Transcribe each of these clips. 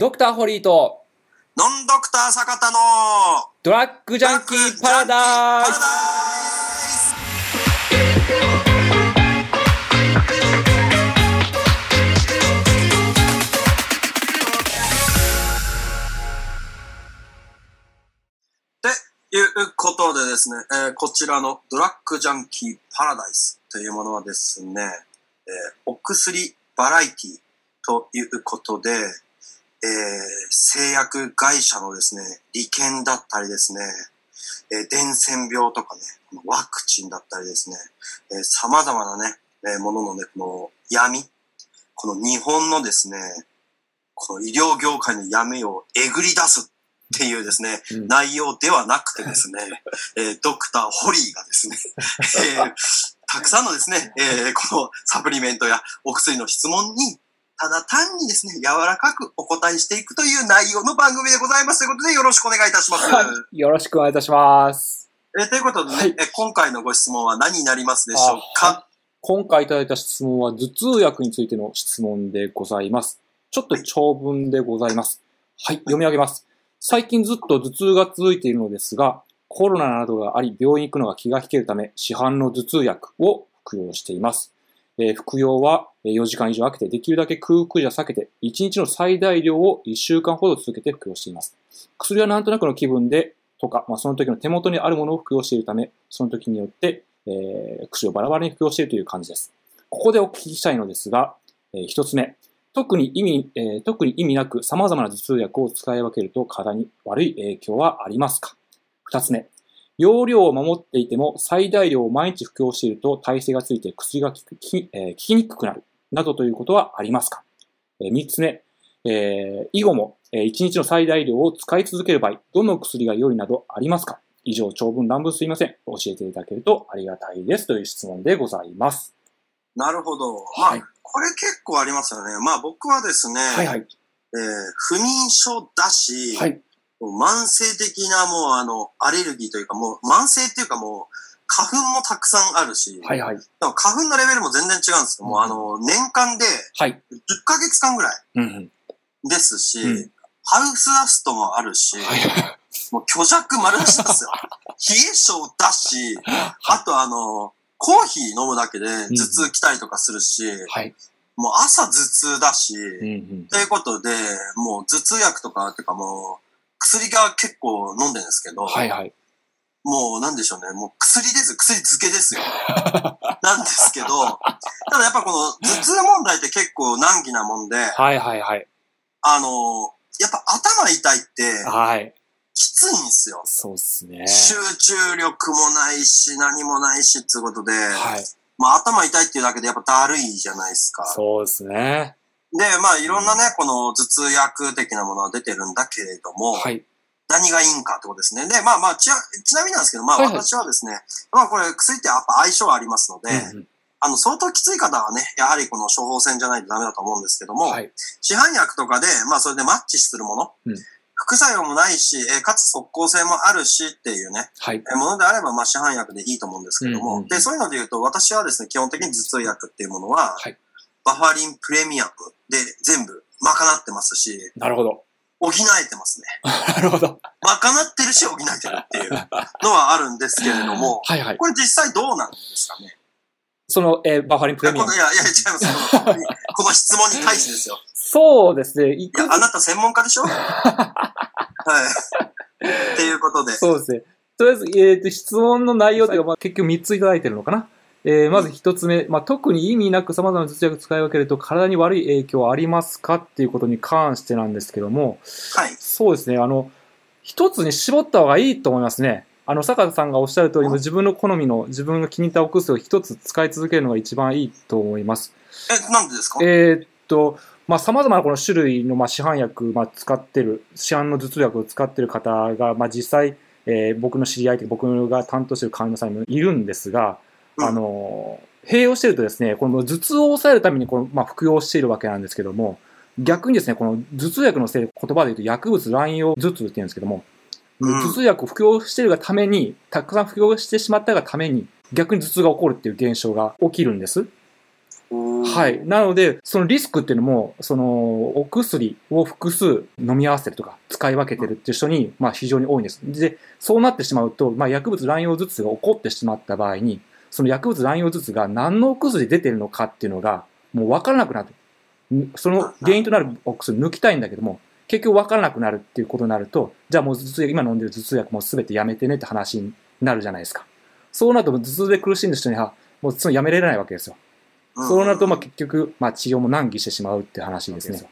ドクターホリーとノンドクター坂田のドラッグジャンキーパラダイス。ということでですね、えーこちらのドラッグジャンキーパラダイスというものはですね、えーお薬バラエティということで、えー製薬会社のですね、利権だったりですね、えー伝染病とかね、ワクチンだったりですね、えー様々なね、えーもののね、この闇、この日本のですね、この医療業界の闇をえぐり出すっていうですね、うん。内容ではなくてですね、えードクターホリーがですね、えーたくさんのですね、えーこのサプリメントやお薬の質問に、ただ単にですね、柔らかくお答えしていくという内容の番組でございますということでよろしくお願いいたします。はい。よろしくお願いいたします。えーということでね、はいえー今回のご質問は何になりますでしょうあか今回いただいた質問は頭痛薬についての質問でございます。ちょっと長文でございます。はい、読み上げます。最近ずっと頭痛が続いているのですが、コロナなどがあり病院に行くのが気が引けるため、市販の頭痛薬を服用しています。え服用は4時間以上空けて、できるだけ空腹じゃ避けて、1日の最大量を1週間ほど続けて服用しています。薬はなんとなくの気分で、とか、まあ、その時の手元にあるものを服用しているため、その時によって、えー薬をバラバラに服用しているという感じです。ここでお聞きしたいのですが、えー一つ目、特に意味、えー特に意味なく様々な頭痛薬を使い分けると体に悪い影響はありますか？二つ目、容量を守っていても最大量を毎日服用していると耐性がついて薬が効くき、えー効きにくくなるなどということはありますか？えー三つ目、えー以後も、えー一日の最大量を使い続ける場合、どの薬が良いなどありますか？以上、長文乱文すいません。教えていただけるとありがたいです。という質問でございます。なるほど。まあ、はいこれ結構ありますよね。まあ僕はですね、はいはい。えー不眠症だし、はい。もう慢性的なもうあの、アレルギーというかもう慢性っていうかもう、花粉もたくさんあるし、はいはい。でも花粉のレベルも全然違うんですけども、うんあの、年間ではい。10ヶ月間ぐらいうんうん。ですし、うんハウスダストもあるし、はい。もう虚弱丸出しですよ。冷え性だし、あとあの、コーヒー飲むだけで頭痛来たりとかするし、はい。もう朝頭痛だし、うんうん。ということで、もう頭痛薬とか、っていうかもう、薬が結構飲んでるんですけど、はいはい。もうなんでしょうね、もう薬です、薬漬けですよ。なんですけど、ただやっぱこの頭痛問題って結構難儀なもんで、はいはいはい。あの、やっぱ頭痛いってはい。きついんですよ。そうっすね。集中力もないし、何もないし、っていうことで、はい。まあ頭痛いっていうだけでやっぱだるいじゃないですか。そうですね。で、まあいろんなね、この頭痛薬的なものは出てるんだけれども、はい。何がいいんかってことですね。で、まあまあ、ちなちなみになんですけど、まあはいはい私はですね、まあこれ薬ってやっぱ相性ありますので、うんうんあの相当きつい方はね、やはりこの処方箋じゃないとダメだと思うんですけども、はい。市販薬とかで、まあそれでマッチするもの、うん副作用もないし、えーかつ即効性もあるしっていうね、はい。えーものであれば、まあ市販薬でいいと思うんですけども、うんうんうんで、そういうので言うと、私はですね、基本的に頭痛薬っていうものは、はいバファリンプレミアムで全部賄ってますし、なるほど。補えてますね。なるほど。賄ってるし補えてるっていうのはあるんですけれども、はいはい。これ実際どうなんですかね？その、えーバファリンプレミアムいや、。いや、いや違います。この この質問に対してですよ。そうですね。いや、あなた専門家でしょ？はい。っていうことで。そうですね。とりあえず、えっ、と、質問の内容というか、まあ、結局3ついただいてるのかな。えーまず1つ目、まあ、特に意味なく様々な頭痛薬使い分けると体に悪い影響はありますかっていうことに関してなんですけども、はい。そうですね、あの、一つに絞った方がいいと思いますね。あの、坂田さんがおっしゃる通り、うん自分の好みの、自分が気に入ったお薬を一つ使い続けるのが一番いいと思います。え、なんでですか？えーっと、まあ、様々なこの種類の、まあ、市販薬、まあ、使ってる、市販の頭痛薬を使ってる方が、まあ、実際、えー僕の知り合いというか僕が担当している患者さんにもいるんですが、うんあの、併用してるとですね、この頭痛を抑えるためにこの、まあ、服用しているわけなんですけども、逆にですね、この頭痛薬のせいで言葉で言うと薬物乱用頭痛って言うんですけども、うん頭痛薬を服用しているがために、たくさん服用してしまったがために、逆に頭痛が起こるっていう現象が起きるんです。は。い。なので、そのリスクっていうのも、その、お薬を複数飲み合わせるとか、使い分けてるっていう人に、まあ非常に多いんです。で、そうなってしまうと、まあ薬物乱用頭痛が起こってしまった場合に、その薬物乱用頭痛が何のお薬で出てるのかっていうのが、もう分からなくなる。んその原因となるお薬抜きたいんだけども、結局分からなくなるっていうことになると、じゃあもう頭痛薬、今飲んでる頭痛薬もう全てやめてねって話になるじゃないですか。そうなると頭痛で苦しんでる人には、もうそのやめられないわけですよ。そうなると、まあ、結局、まあ、治療も難儀してしまうって話ですね。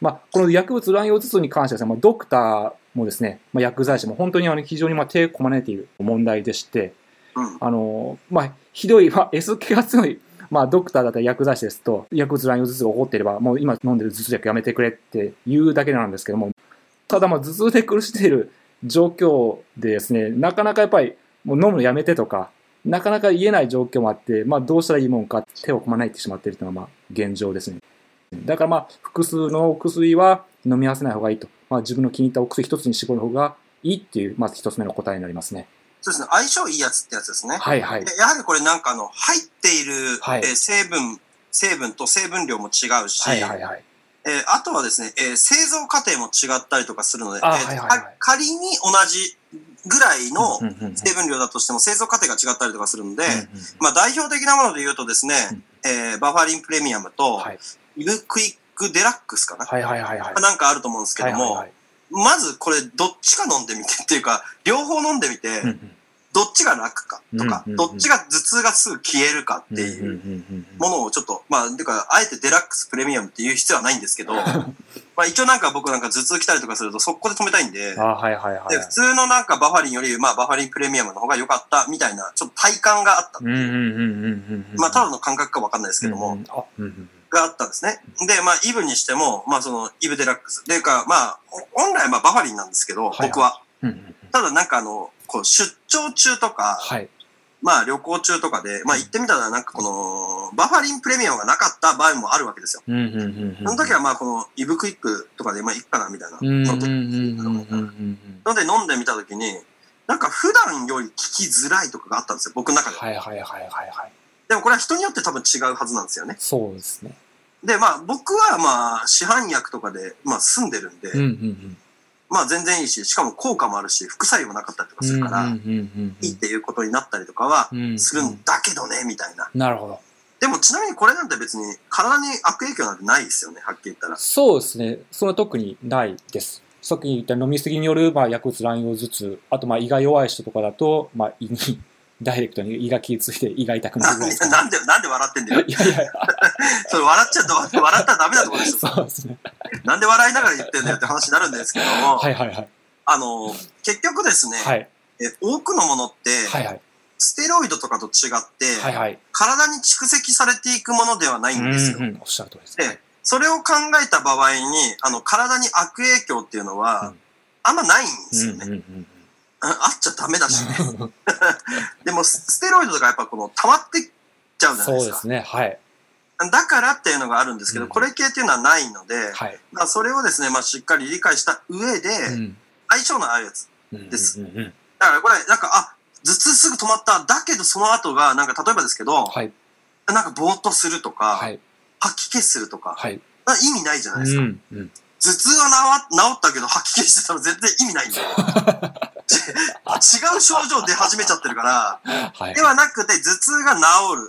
まあ、この薬物乱用頭痛に関してはですね、まあ、ドクターもですね、まあ、薬剤師も本当にあの非常にまあ手をこまねている問題でして、うんあの、まあ、ひどい、まあ、S 気が強い、まあ、ドクターだったり薬剤師ですと、薬物乱用頭痛が起こっていれば、もう今飲んでる頭痛薬やめてくれって言うだけなんですけども、ただまあ、頭痛で苦しんでいる状況でですね、なかなかやっぱり、もう飲むのやめてとか、なかなか言えない状況もあって、まあ、どうしたらいいもんか手をこまないってしまっているというのがまあ現状ですね。だからまあ複数のお薬は飲み合わせない方がいいと、まあ、自分の気に入ったお薬一つに絞る方がいいっていうまず一つ目の答えになりますね。そうですね。相性いいやつってやつですね。はいはい。でやはりこれなんかあの、入っている、はいえー成分、成分と成分量も違うし、はいはいはい。えーあとはですね、えー製造過程も違ったりとかするので、あえーはいはいはいか仮に同じぐらいの成分量だとしても製造過程が違ったりとかするので、うんうんまあ代表的なもので言うとですね、うんえーバファリンプレミアムと、はいイブクイックデラックスかな、はいはいはいはい。なんかあると思うんですけども、はいはいはいまずこれどっちか飲んでみてっていうか、両方飲んでみて、どっちが楽かとか、どっちが頭痛がすぐ消えるかっていうものをちょっと、まあ、てか、あえてデラックスプレミアムっていう必要はないんですけど、まあ一応なんか僕なんか頭痛来たりとかすると速攻で止めたいんで、で普通のなんかバファリンより、まあバファリンプレミアムの方が良かったみたいな、ちょっと体感があった。まあただの感覚かわかんないですけども、があったんですね。で、まあイブにしても、まあそのイブデラックス。でいうか、まあ、本来まあバファリンなんですけど、はいはい僕は。うんうんうんただなんかあの、こう出張中とか、はいまあ旅行中とかで、まあ行ってみたらなんかこの、バファリンプレミアムがなかった場合もあるわけですよ。その時はまあこのイブクイックとかでまあいいかなみたいな。ので飲んでみた時に、なんか普段より効きづらいとかがあったんですよ、僕の中では。はいはいはいはいはいでもこれは人によって多分違うはずなんですよね。そうですねで、まあ僕はまあ市販薬とかでまあ住んでるんで、うんうんうんまあ全然いいし、しかも効果もあるし、副作用もなかったりとかするから、いいっていうことになったりとかはうんするんだけどね、みたいな。なるほどでもちなみにこれなんて別に体に悪影響なんてないですよね、はっきり言ったら。そうですね。その特にないです。さっき言った飲みすぎによる、まあ、薬物乱用頭痛、あと、まあ、胃が弱い人とかだと、まあ、胃に、ダイレクトに胃が気ついて胃が痛くなるぐらいですか、なんで、なんで笑ってんだよ。い やいやいや、それ笑っちゃう笑ったらダメなところでしょ。そうですね。なんで笑いながら言ってんだよって話になるんですけども、はいはいはい。あの、結局ですね、はい。え多くのものって、はいはい。ステロイドとかと違って、はいはい。体に蓄積されていくものではないんですよ。うんうん、おっしゃる通りです。で、それを考えた場合に、あの、体に悪影響っていうのは、うんあんまないんですよね。うんうんうんあメだしね。う んでも、スステロイドとかやっぱこの、溜まってっちゃうじゃないでか。そうですすね。はい。だからっていうのがあるんですけど、うんこれ系っていうのはないので、はい。まあ、それをですね、まあ、しっかり理解した上で、うん相性の合うやつ。ですだからこれ、なんか、あ、頭痛すぐ止まった。だけどその後が、なんか例えばですけど、はい。なんかぼーっとするとか、はい。吐き気するとか、はい。まあ意味ないじゃないですか。うんうん頭痛は治治ったけど吐き気してたら全然意味ないんだよ。違う症状出始めちゃってるから、はい。ではなくて頭痛が治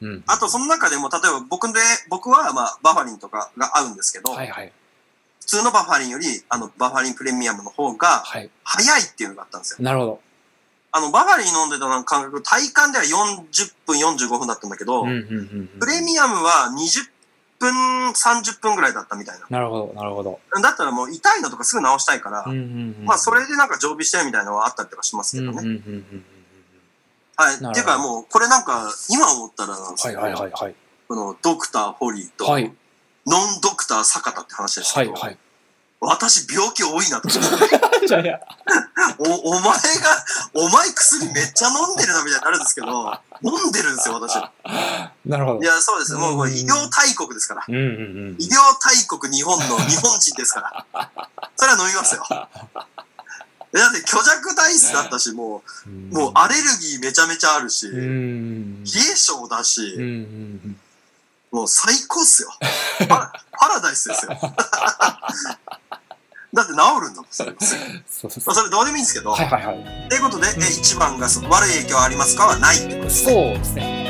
る。うんあとその中でも、例えば僕で、僕はまあバファリンとかが合うんですけど、はいはい。普通のバファリンより、あのバファリンプレミアムの方がはい。早いっていうのがあったんですよ。なるほど。あの、バファリン飲んでた感覚、体感では40分、45分だったんだけど、プレミアムは20分、30分ぐらいだったみたいな。なるほど、なるほど。だったらもう痛いのとかすぐ治したいから、うんうんうんまあそれでなんか常備してるみたいなのはあったりとかしますけどね。うんうんうんうんうんはい。っていうかもう、これなんか、今思ったらなんですはいけど、はいはいはい。このドクターホリーと、はい。ノンドクター坂田って話ですけど、はいはい。私病気多いなと思って。じゃあいや、お、お前が、お前薬めっちゃ飲んでるなみたいになるんですけど、飲んでるんですよ、私。いなるほど。や、そうです。もう医療大国ですから。うんうんうん医療大国日本の日本人ですから。それは飲みますよ。え だって虚弱体質だったし、もうもうアレルギーめちゃめちゃあるし、うん。冷え性だし、もう最高っすよ。パラパラダイスですよ。だって治るんだもん、それ。そうそうまあ、それどうでもいいんですけど。はいはいはい。ということで、え1番がその悪い影響ありますかはないってことです。そうですね。